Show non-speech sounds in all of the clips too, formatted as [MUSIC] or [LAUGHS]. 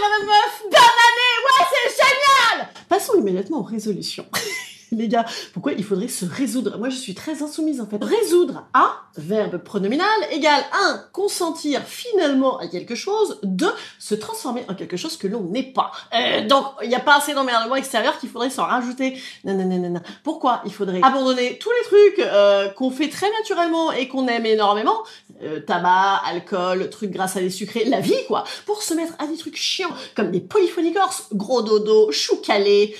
Madame Meuf année Ouais, c'est génial Passons immédiatement aux résolutions. [LAUGHS] [LAUGHS] Les gars, pourquoi il faudrait se résoudre? Moi, je suis très insoumise en fait. Résoudre à, verbe pronominal, égale 1. Consentir finalement à quelque chose. 2. Se transformer en quelque chose que l'on n'est pas. Euh, donc, il n'y a pas assez d'emmerdement extérieur qu'il faudrait s'en rajouter. Non, non, non, non. Pourquoi il faudrait abandonner tous les trucs euh, qu'on fait très naturellement et qu'on aime énormément? Euh, Tabac, alcool, trucs grâce à des sucrés, la vie quoi, pour se mettre à des trucs chiants comme des polyphonies gros dodo, chou calé,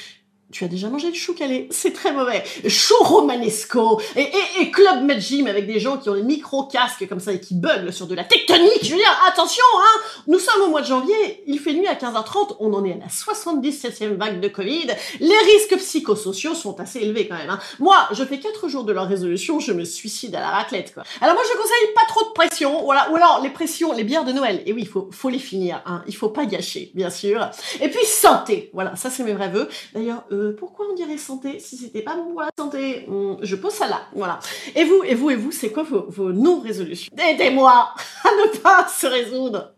tu as déjà mangé du chou calé? C'est très mauvais. Chou romanesco et, et, et club med gym avec des gens qui ont des micro-casques comme ça et qui buglent sur de la tectonique. Je veux dire, attention, hein Nous sommes au mois de janvier, il fait nuit à 15h30, on en est à la 77e vague de Covid. Les risques psychosociaux sont assez élevés quand même. Hein. Moi, je fais 4 jours de leur résolution, je me suicide à la raclette. Quoi. Alors moi, je conseille pas trop de pression, voilà. Ou alors les pressions, les bières de Noël. Et oui, il faut, faut les finir. Hein. Il faut pas gâcher, bien sûr. Et puis santé, voilà, ça c'est mes vrais vœux. D'ailleurs, euh, pourquoi on dirait santé si c'était pas la santé hmm, Je pose ça là, voilà. Et vous, et vous, et vous, c'est quoi vos, vos non-résolutions? Aidez-moi à ne pas se résoudre.